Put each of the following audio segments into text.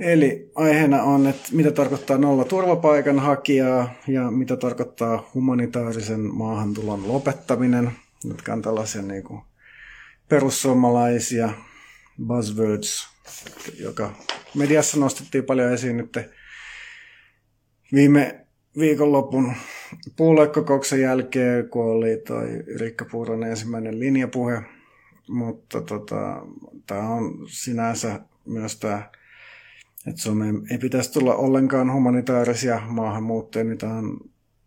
Eli aiheena on, että mitä tarkoittaa nolla turvapaikanhakijaa ja mitä tarkoittaa humanitaarisen maahantulon lopettaminen, jotka on tällaisia niin kuin perussuomalaisia buzzwords, joka mediassa nostettiin paljon esiin nyt viime viikonlopun puoluekokouksen jälkeen, kun oli toi Rikka Puuron ensimmäinen linjapuhe, mutta tota, tämä on sinänsä myös tämä, että Suomeen ei pitäisi tulla ollenkaan humanitaarisia maahanmuuttajia, niin tämä on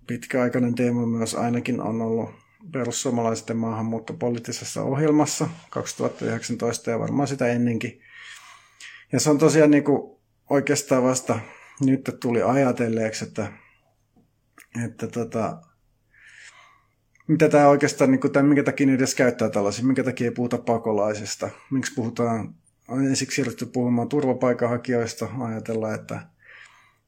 pitkäaikainen teema myös ainakin on ollut perussuomalaisten maahanmuuttopoliittisessa ohjelmassa 2019 ja varmaan sitä ennenkin. Ja se on tosiaan niin kuin oikeastaan vasta nyt tuli ajatelleeksi, että, että tota, mitä tämä oikeastaan, niin kuin, minkä takia edes käyttää tällaisia, minkä takia ei puhuta pakolaisista, miksi puhutaan, on ensiksi siirrytty puhumaan turvapaikanhakijoista, ajatellaan, että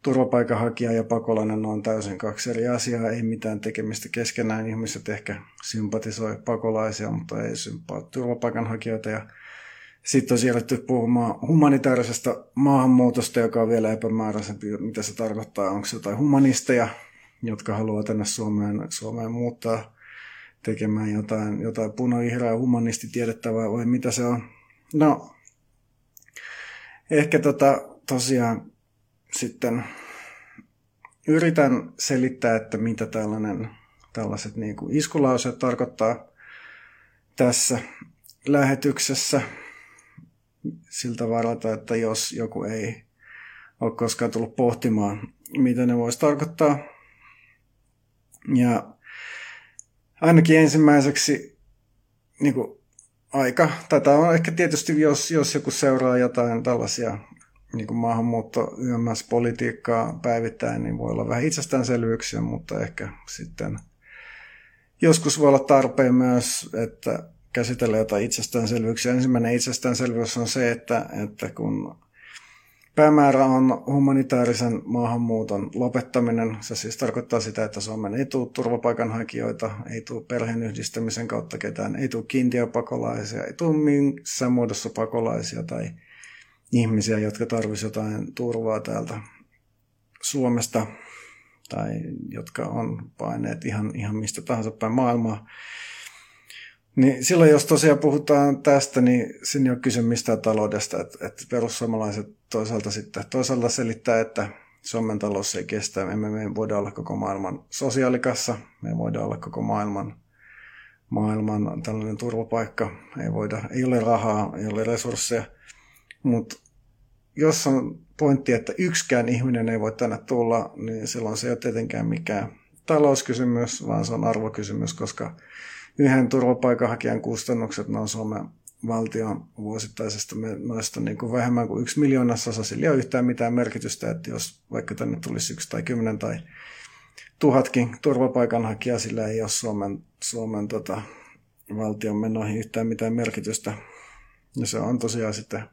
turvapaikanhakija ja pakolainen on täysin kaksi eri asiaa, ei mitään tekemistä keskenään. Ihmiset ehkä sympatisoi pakolaisia, mutta ei sympaa turvapaikanhakijoita. Ja sitten on siirrytty puhumaan humanitaarisesta maahanmuutosta, joka on vielä epämääräisempi, mitä se tarkoittaa. Onko se jotain humanisteja, jotka haluaa tänne Suomeen, Suomeen muuttaa tekemään jotain, jotain punavihreää humanistitiedettävää vai mitä se on. No, ehkä tota, tosiaan sitten yritän selittää, että mitä tällainen, tällaiset niin kuin iskulauseet tarkoittaa tässä lähetyksessä siltä varalta, että jos joku ei ole koskaan tullut pohtimaan, mitä ne voisi tarkoittaa. Ja ainakin ensimmäiseksi niin kuin aika, tätä on ehkä tietysti, jos, jos joku seuraa jotain tällaisia niin kuin maahanmuutto politiikkaa päivittäin, niin voi olla vähän itsestäänselvyyksiä, mutta ehkä sitten joskus voi olla tarpeen myös, että käsitellä jotain itsestäänselvyyksiä. Ensimmäinen itsestäänselvyys on se, että, että kun päämäärä on humanitaarisen maahanmuuton lopettaminen, se siis tarkoittaa sitä, että Suomen ei tule turvapaikanhakijoita, ei tule perheenyhdistämisen kautta ketään, ei tule kiintiöpakolaisia, ei tule missään muodossa pakolaisia tai ihmisiä, jotka tarvisivat jotain turvaa täältä Suomesta tai jotka on paineet ihan, ihan mistä tahansa päin maailmaa. Niin silloin, jos tosiaan puhutaan tästä, niin siinä ei ole kyse mistään taloudesta. Että, että perussuomalaiset toisaalta sitten toisaalta selittää, että Suomen talous ei kestä. Emme me voida olla koko maailman sosiaalikassa, me voida olla koko maailman, maailman tällainen turvapaikka. Ei, voida, ei ole rahaa, ei ole resursseja. Mutta jos on pointti, että yksikään ihminen ei voi tänne tulla, niin silloin se ei ole tietenkään mikään talouskysymys, vaan se on arvokysymys, koska yhden turvapaikanhakijan kustannukset on Suomen valtion vuosittaisesta noista niin kuin vähemmän kuin yksi miljoonasosa. Sillä ei ole yhtään mitään merkitystä, että jos vaikka tänne tulisi yksi tai kymmenen tai tuhatkin turvapaikanhakijaa, sillä ei ole Suomen, Suomen tota, valtion menoihin yhtään mitään merkitystä. Ja se on tosiaan sitten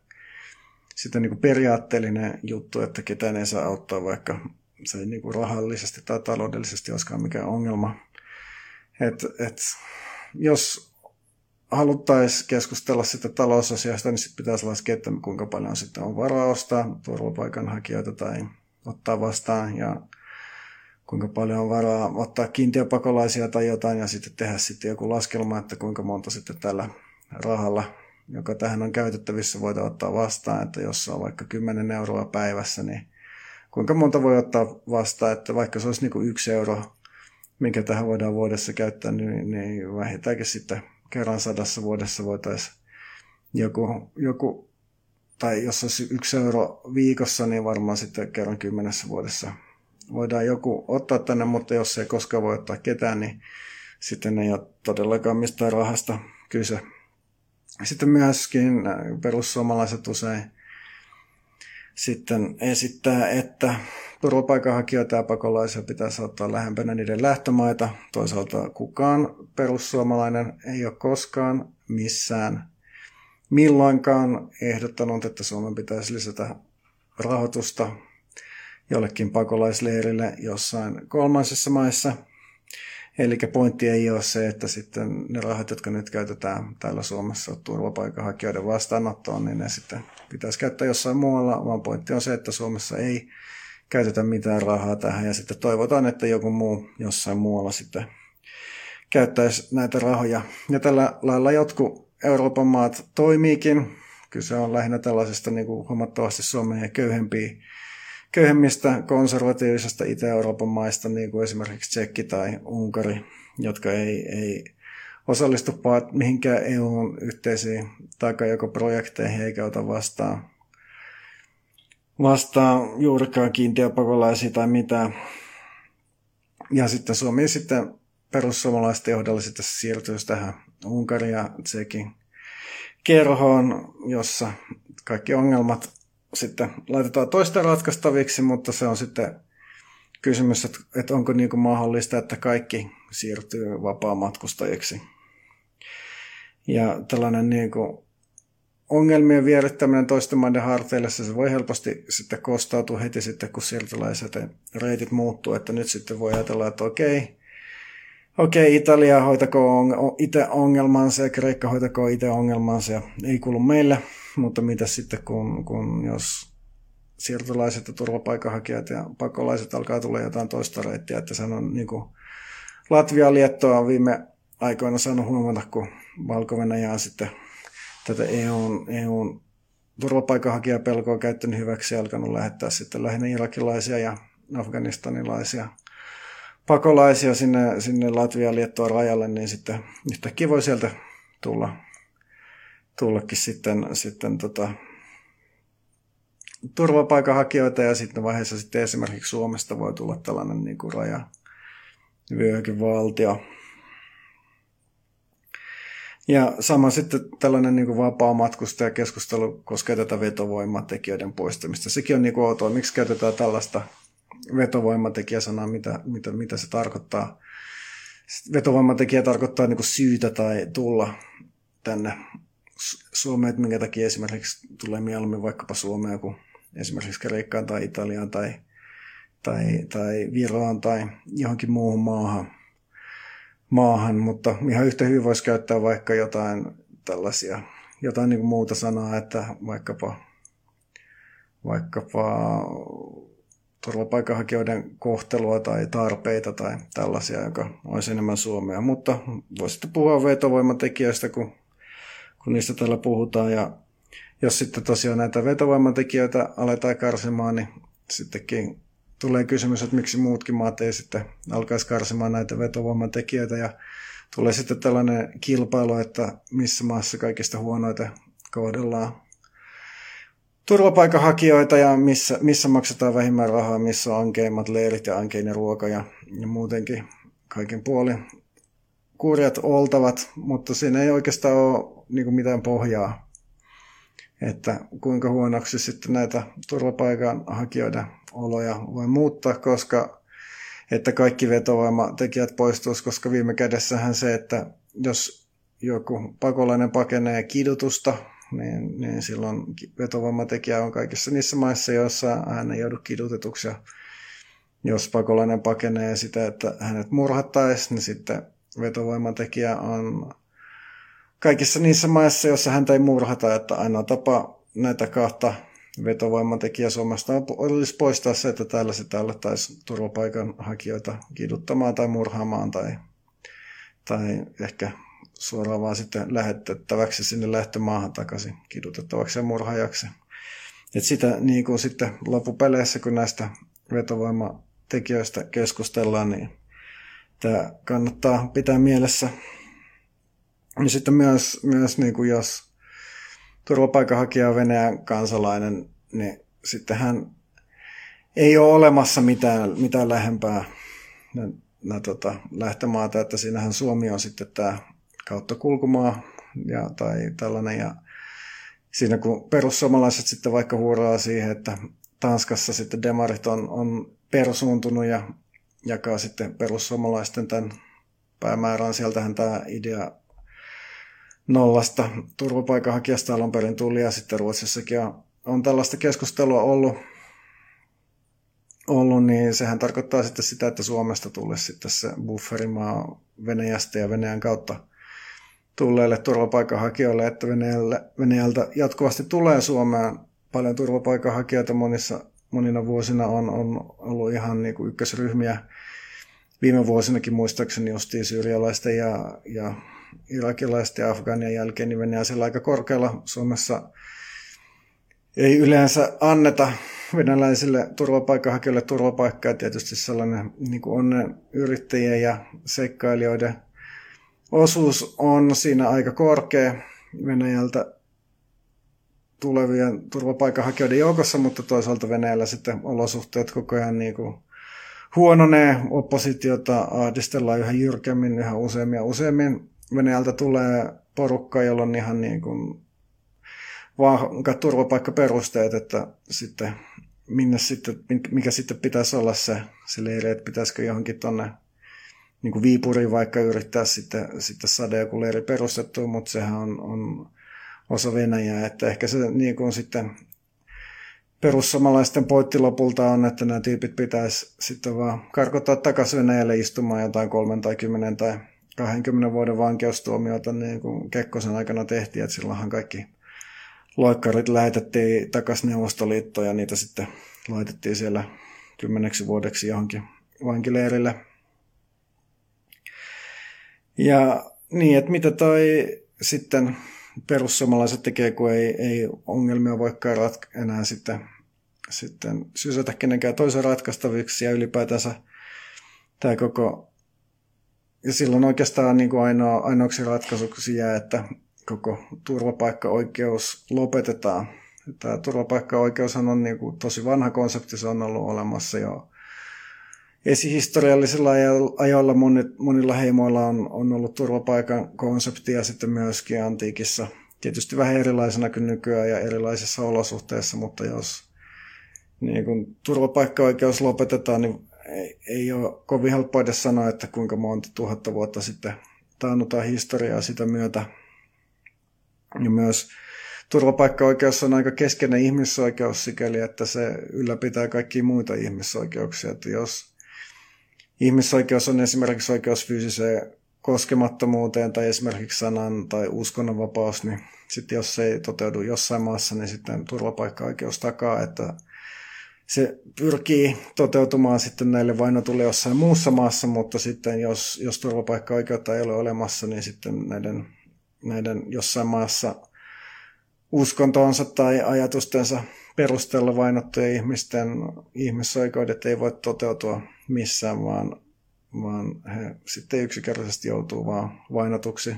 sitten niin kuin periaatteellinen juttu, että ketään ei saa auttaa, vaikka se ei niin kuin rahallisesti tai taloudellisesti olisikaan mikään ongelma. Et, et, jos haluttaisiin keskustella sitä talousasiasta, niin sitten pitäisi laskea, että kuinka paljon sitten on varaa ostaa turvapaikanhakijoita tai ottaa vastaan ja kuinka paljon on varaa ottaa kiintiöpakolaisia tai jotain ja sitten tehdä sitten joku laskelma, että kuinka monta sitten tällä rahalla joka tähän on käytettävissä, voidaan ottaa vastaan, että jos on vaikka 10 euroa päivässä, niin kuinka monta voi ottaa vastaan, että vaikka se olisi niin kuin yksi euro, minkä tähän voidaan vuodessa käyttää, niin, niin vähintäänkin sitten kerran sadassa vuodessa voitaisiin joku, joku, tai jos olisi yksi euro viikossa, niin varmaan sitten kerran kymmenessä vuodessa voidaan joku ottaa tänne, mutta jos ei koskaan voi ottaa ketään, niin sitten ei ole todellakaan mistään rahasta kyse. Sitten myöskin äh, perussuomalaiset usein sitten esittää, että turvapaikanhakijoita ja pakolaisia pitäisi ottaa lähempänä niiden lähtömaita. Toisaalta kukaan perussuomalainen ei ole koskaan missään milloinkaan ehdottanut, että Suomen pitäisi lisätä rahoitusta jollekin pakolaisleirille jossain kolmansissa maissa. Eli pointti ei ole se, että sitten ne rahat, jotka nyt käytetään täällä Suomessa turvapaikanhakijoiden vastaanottoon, niin ne sitten pitäisi käyttää jossain muualla, vaan pointti on se, että Suomessa ei käytetä mitään rahaa tähän ja sitten toivotaan, että joku muu jossain muualla sitten käyttäisi näitä rahoja. Ja tällä lailla jotkut Euroopan maat toimiikin. Kyse on lähinnä tällaisesta niin kuin huomattavasti Suomeen köyhempiä, köyhemmistä konservatiivisesta Itä-Euroopan maista, niin kuin esimerkiksi Tsekki tai Unkari, jotka ei, ei osallistu mihinkään EUn yhteisiin takajakoprojekteihin eikä ota vastaan, vastaan juurikaan kiintiöpakolaisia tai mitään. Ja sitten Suomi sitten perussuomalaisten johdolla sitten siirtyisi tähän Unkarin ja Tsekin kerhoon, jossa kaikki ongelmat sitten laitetaan toista ratkaistaviksi, mutta se on sitten kysymys, että onko niin kuin mahdollista, että kaikki siirtyy vapaa-matkustajiksi. Ja tällainen niin kuin ongelmien vierittäminen toisten maiden harteille, se voi helposti sitten kostautua heti sitten, kun siirtolaiset reitit muuttuu, että nyt sitten voi ajatella, että okei, okei, Italia hoitakoon itse ongelmansa ja Kreikka hoitakoon itse ongelmansa ja ei kuulu meille, mutta mitä sitten, kun, kun jos siirtolaiset ja turvapaikanhakijat ja pakolaiset alkaa tulla jotain toista reittiä, että se on niin kuin Latvia Liettoa on viime aikoina saanut huomata, kun valko on sitten tätä EUn, EUn turvapaikanhakijapelkoa käyttänyt hyväksi ja alkanut lähettää sitten lähinnä irakilaisia ja afganistanilaisia pakolaisia sinne, sinne Latvia Liettoa rajalle, niin sitten yhtäkkiä voi sieltä tulla, tullakin sitten, sitten tota, turvapaikanhakijoita ja sitten vaiheessa sitten esimerkiksi Suomesta voi tulla tällainen niin kuin raja vyöhykevaltio. Ja sama sitten tällainen niin vapaa matkustajakeskustelu koskee tätä vetovoimatekijöiden poistamista. Sekin on niin kuin outoa, miksi käytetään tällaista vetovoimatekijäsanaa, mitä, mitä, mitä se tarkoittaa. Vetovoimatekijä tarkoittaa niin syytä tai tulla tänne Suomeen, että minkä takia esimerkiksi tulee mieluummin vaikkapa Suomeen kuin esimerkiksi Kreikkaan tai Italiaan tai, tai, tai Viroon tai johonkin muuhun maahan, maahan, mutta ihan yhtä hyvin voisi käyttää vaikka jotain tällaisia, jotain niin kuin muuta sanaa, että vaikkapa, vaikkapa turvapaikanhakijoiden kohtelua tai tarpeita tai tällaisia, joka olisi enemmän Suomea. Mutta voisitte puhua vetovoimatekijöistä, kun, kun niistä täällä puhutaan. Ja jos sitten tosiaan näitä vetovoimatekijöitä aletaan karsimaan, niin sittenkin tulee kysymys, että miksi muutkin maat ei sitten alkaisi karsimaan näitä vetovoimatekijöitä. Ja tulee sitten tällainen kilpailu, että missä maassa kaikista huonoita kohdellaan turvapaikanhakijoita ja missä, missä maksetaan vähimmän rahaa, missä on ankeimmat leirit ja ankeinen ruoka ja, ja muutenkin kaiken puolin kurjat oltavat, mutta siinä ei oikeastaan ole niin mitään pohjaa, että kuinka huonoksi sitten näitä turvapaikanhakijoiden oloja voi muuttaa, koska että kaikki vetovoimatekijät poistuisi, koska viime kädessähän se, että jos joku pakolainen pakenee kidutusta niin, niin silloin vetovoimatekijä on kaikissa niissä maissa, joissa hän ei joudu kidutetuksi. Ja jos pakolainen pakenee sitä, että hänet murhattaisiin, niin sitten vetovoimatekijä on kaikissa niissä maissa, joissa häntä ei murhata, että ainoa tapa näitä kahta vetovoimatekijä Suomesta olisi poistaa se, että täällä sitä alettaisiin turvapaikanhakijoita kiduttamaan tai murhaamaan tai, tai ehkä suoraan vaan sitten lähetettäväksi sinne lähtömaahan takaisin kidutettavaksi ja murhaajaksi. Et sitä niin kuin sitten loppupeleissä, kun näistä vetovoimatekijöistä keskustellaan, niin tämä kannattaa pitää mielessä. Ja sitten myös, myös niin kuin jos turvapaikanhakija on Venäjän kansalainen, niin sitten hän ei ole olemassa mitään, mitään lähempää nä, nä, tota, lähtömaata, että siinähän Suomi on sitten tämä kautta kulkumaa ja, tai tällainen. Ja siinä kun perussuomalaiset sitten vaikka huuraa siihen, että Tanskassa sitten demarit on, on persuuntunut ja jakaa sitten perussuomalaisten tämän päämäärän. Sieltähän tämä idea nollasta turvapaikanhakijasta alun perin tuli ja sitten Ruotsissakin on, on tällaista keskustelua ollut. ollut, niin sehän tarkoittaa sitten sitä, että Suomesta tulisi sitten se bufferimaa Venäjästä ja Venäjän kautta tulleille turvapaikanhakijoille, että Venäjälle, Venäjältä jatkuvasti tulee Suomeen paljon turvapaikanhakijoita monissa, monina vuosina on, on ollut ihan niin kuin ykkösryhmiä. Viime vuosinakin muistaakseni justiin syyrialaisten ja, ja irakilaisten ja Afganien jälkeen, niin Venäjä siellä aika korkealla Suomessa ei yleensä anneta venäläisille turvapaikanhakijoille turvapaikkaa. Tietysti sellainen niin kuin onnen yrittäjien ja seikkailijoiden osuus on siinä aika korkea Venäjältä tulevien turvapaikanhakijoiden joukossa, mutta toisaalta Venäjällä sitten olosuhteet koko ajan niin kuin huononee, oppositiota ahdistellaan yhä jyrkemmin, yhä useammin ja useammin. Venäjältä tulee porukka, jolla on ihan niin kuin vahvat turvapaikkaperusteet, että sitten minne sitten, mikä sitten pitäisi olla se, se leiri, että pitäisikö johonkin tuonne niin kuin Viipuriin vaikka yrittää sitten, sitten saada joku leiri perustettua, mutta sehän on, on osa Venäjää, että ehkä se niin kuin sitten perussamalaisten pointti lopulta on, että nämä tyypit pitäisi sitten vaan karkottaa takaisin Venäjälle istumaan jotain kolmen tai kymmenen tai 20 vuoden vankeustuomiota, niin kuin Kekkosen aikana tehtiin, että silloinhan kaikki loikkarit lähetettiin takaisin Neuvostoliittoon ja niitä sitten laitettiin siellä kymmeneksi vuodeksi johonkin vankileirille. Ja niin, että mitä toi sitten perussuomalaiset tekee, kun ei, ei ongelmia voikaan ratka- enää sitten, sitten sysätä kenenkään toisen ratkaistaviksi ja ylipäätänsä tämä koko ja silloin oikeastaan niin kuin ainoa, ainoaksi ratkaisuksi jää, että koko turvapaikkaoikeus lopetetaan. Tämä turvapaikkaoikeus on niin kuin tosi vanha konsepti, se on ollut olemassa jo esihistoriallisilla ajoilla monet, monilla heimoilla on, on ollut turvapaikan konsepti ja sitten myöskin antiikissa. Tietysti vähän erilaisena kuin nykyään ja erilaisissa olosuhteissa, mutta jos niin kun turvapaikkaoikeus lopetetaan, niin ei, ei ole kovin helppo edes sanoa, että kuinka monta tuhatta vuotta sitten taannutaan historiaa sitä myötä. Ja myös turvapaikkaoikeus on aika keskeinen ihmisoikeus sikäli, että se ylläpitää kaikkia muita ihmisoikeuksia. Että jos ihmisoikeus on esimerkiksi oikeus fyysiseen koskemattomuuteen tai esimerkiksi sanan tai uskonnonvapaus, niin sitten jos se ei toteudu jossain maassa, niin sitten turvapaikkaoikeus takaa, että se pyrkii toteutumaan sitten näille vainotulle jossain muussa maassa, mutta sitten jos, jos turvapaikka-oikeutta ei ole olemassa, niin sitten näiden, näiden jossain maassa uskontoonsa tai ajatustensa perusteella vainottujen ihmisten ihmisoikeudet ei voi toteutua missään, vaan, vaan he sitten yksinkertaisesti joutuu vaan vainotuksi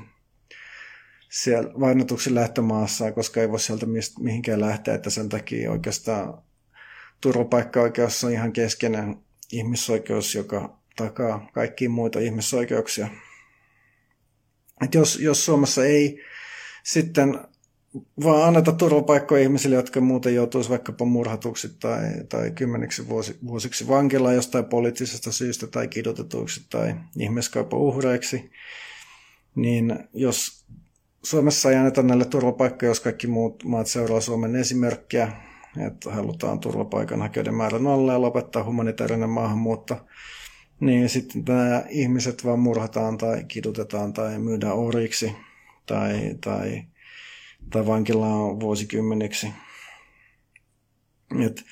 siellä vainotuksi lähtömaassa, koska ei voi sieltä mihinkään lähteä, että sen takia oikeastaan turvapaikkaoikeus on ihan keskeinen ihmisoikeus, joka takaa kaikkiin muita ihmisoikeuksia. Et jos, jos Suomessa ei sitten vaan anneta turvapaikkoja ihmisille, jotka muuten joutuisi vaikkapa murhatuksi tai, tai kymmeniksi vuosi, vuosiksi vankilaan jostain poliittisesta syystä tai kidutetuiksi tai ihmiskaupan uhreiksi, niin jos Suomessa ei anneta näille turvapaikkoja, jos kaikki muut maat seuraa Suomen esimerkkiä, että halutaan turvapaikanhakijoiden määrä nolla ja lopettaa humanitaarinen maahanmuutto, niin sitten nämä ihmiset vaan murhataan tai kidutetaan tai myydään oriksi tai, tai, tai vankilaan vuosikymmeniksi. Et,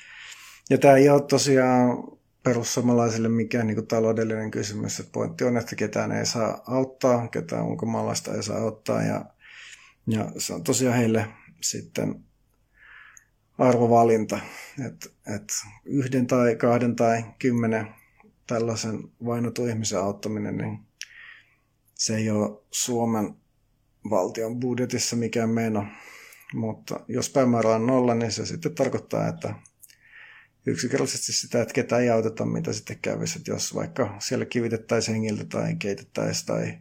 ja tämä ei ole tosiaan perussuomalaisille mikään niin taloudellinen kysymys. Et pointti on, että ketään ei saa auttaa, ketään ulkomaalaista ei saa auttaa ja, ja se on tosiaan heille sitten arvovalinta, että et yhden tai kahden tai kymmenen tällaisen vainotun ihmisen auttaminen, niin se ei ole Suomen valtion budjetissa mikään meno. Mutta jos päämäärä on nolla, niin se sitten tarkoittaa, että yksinkertaisesti sitä, että ketä ei auteta, mitä sitten kävisi. Että jos vaikka siellä kivitettäisiin hengiltä tai keitettäisiin tai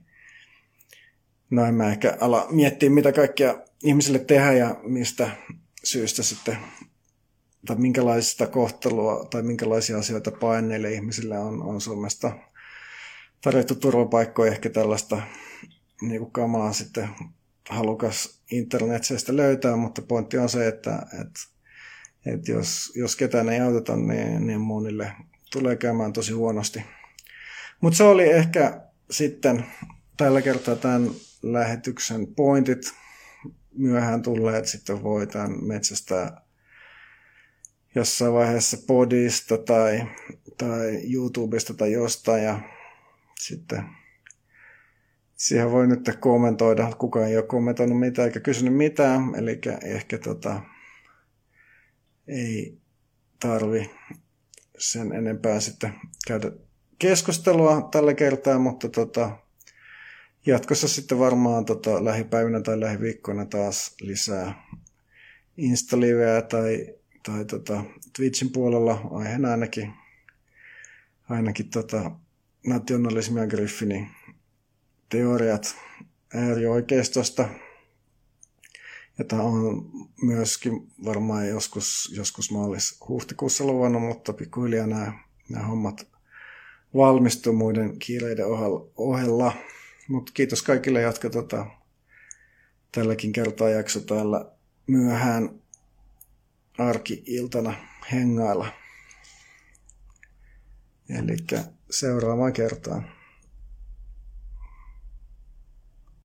no en mä ehkä ala miettiä, mitä kaikkea ihmisille tehdä ja mistä syystä sitten, tai minkälaista kohtelua tai minkälaisia asioita paineille ihmisille on, on Suomesta tarjottu turvapaikkoja, ehkä tällaista niin kuin kamaa sitten halukas internetseistä löytää, mutta pointti on se, että, että että jos, jos ketään ei auteta, niin, niin monille tulee käymään tosi huonosti. Mutta se oli ehkä sitten tällä kertaa tämän lähetyksen pointit myöhään tulleet sitten voi tämän metsästä jossain vaiheessa podista tai, tai YouTubesta tai jostain ja sitten siihen voi nyt kommentoida. Kukaan ei ole kommentoinut mitään eikä kysynyt mitään, eli ehkä tota, ei tarvi sen enempää sitten käydä keskustelua tällä kertaa, mutta tota, jatkossa sitten varmaan tota, lähipäivinä tai lähiviikkoina taas lisää Instaliveä tai, tai tota, Twitchin puolella aiheena ainakin, ainakin tota, nationalismi ja Griffinin teoriat äärioikeistosta. Tämä on myöskin varmaan joskus, joskus maalis-huhtikuussa luvannut, mutta pikkuhiljaa nämä, nämä hommat valmistuu muiden kiireiden ohella. Mutta kiitos kaikille, jotka tota, tälläkin kertaa jakso täällä myöhään arki-iltana hengailla. Eli seuraavaan kertaan.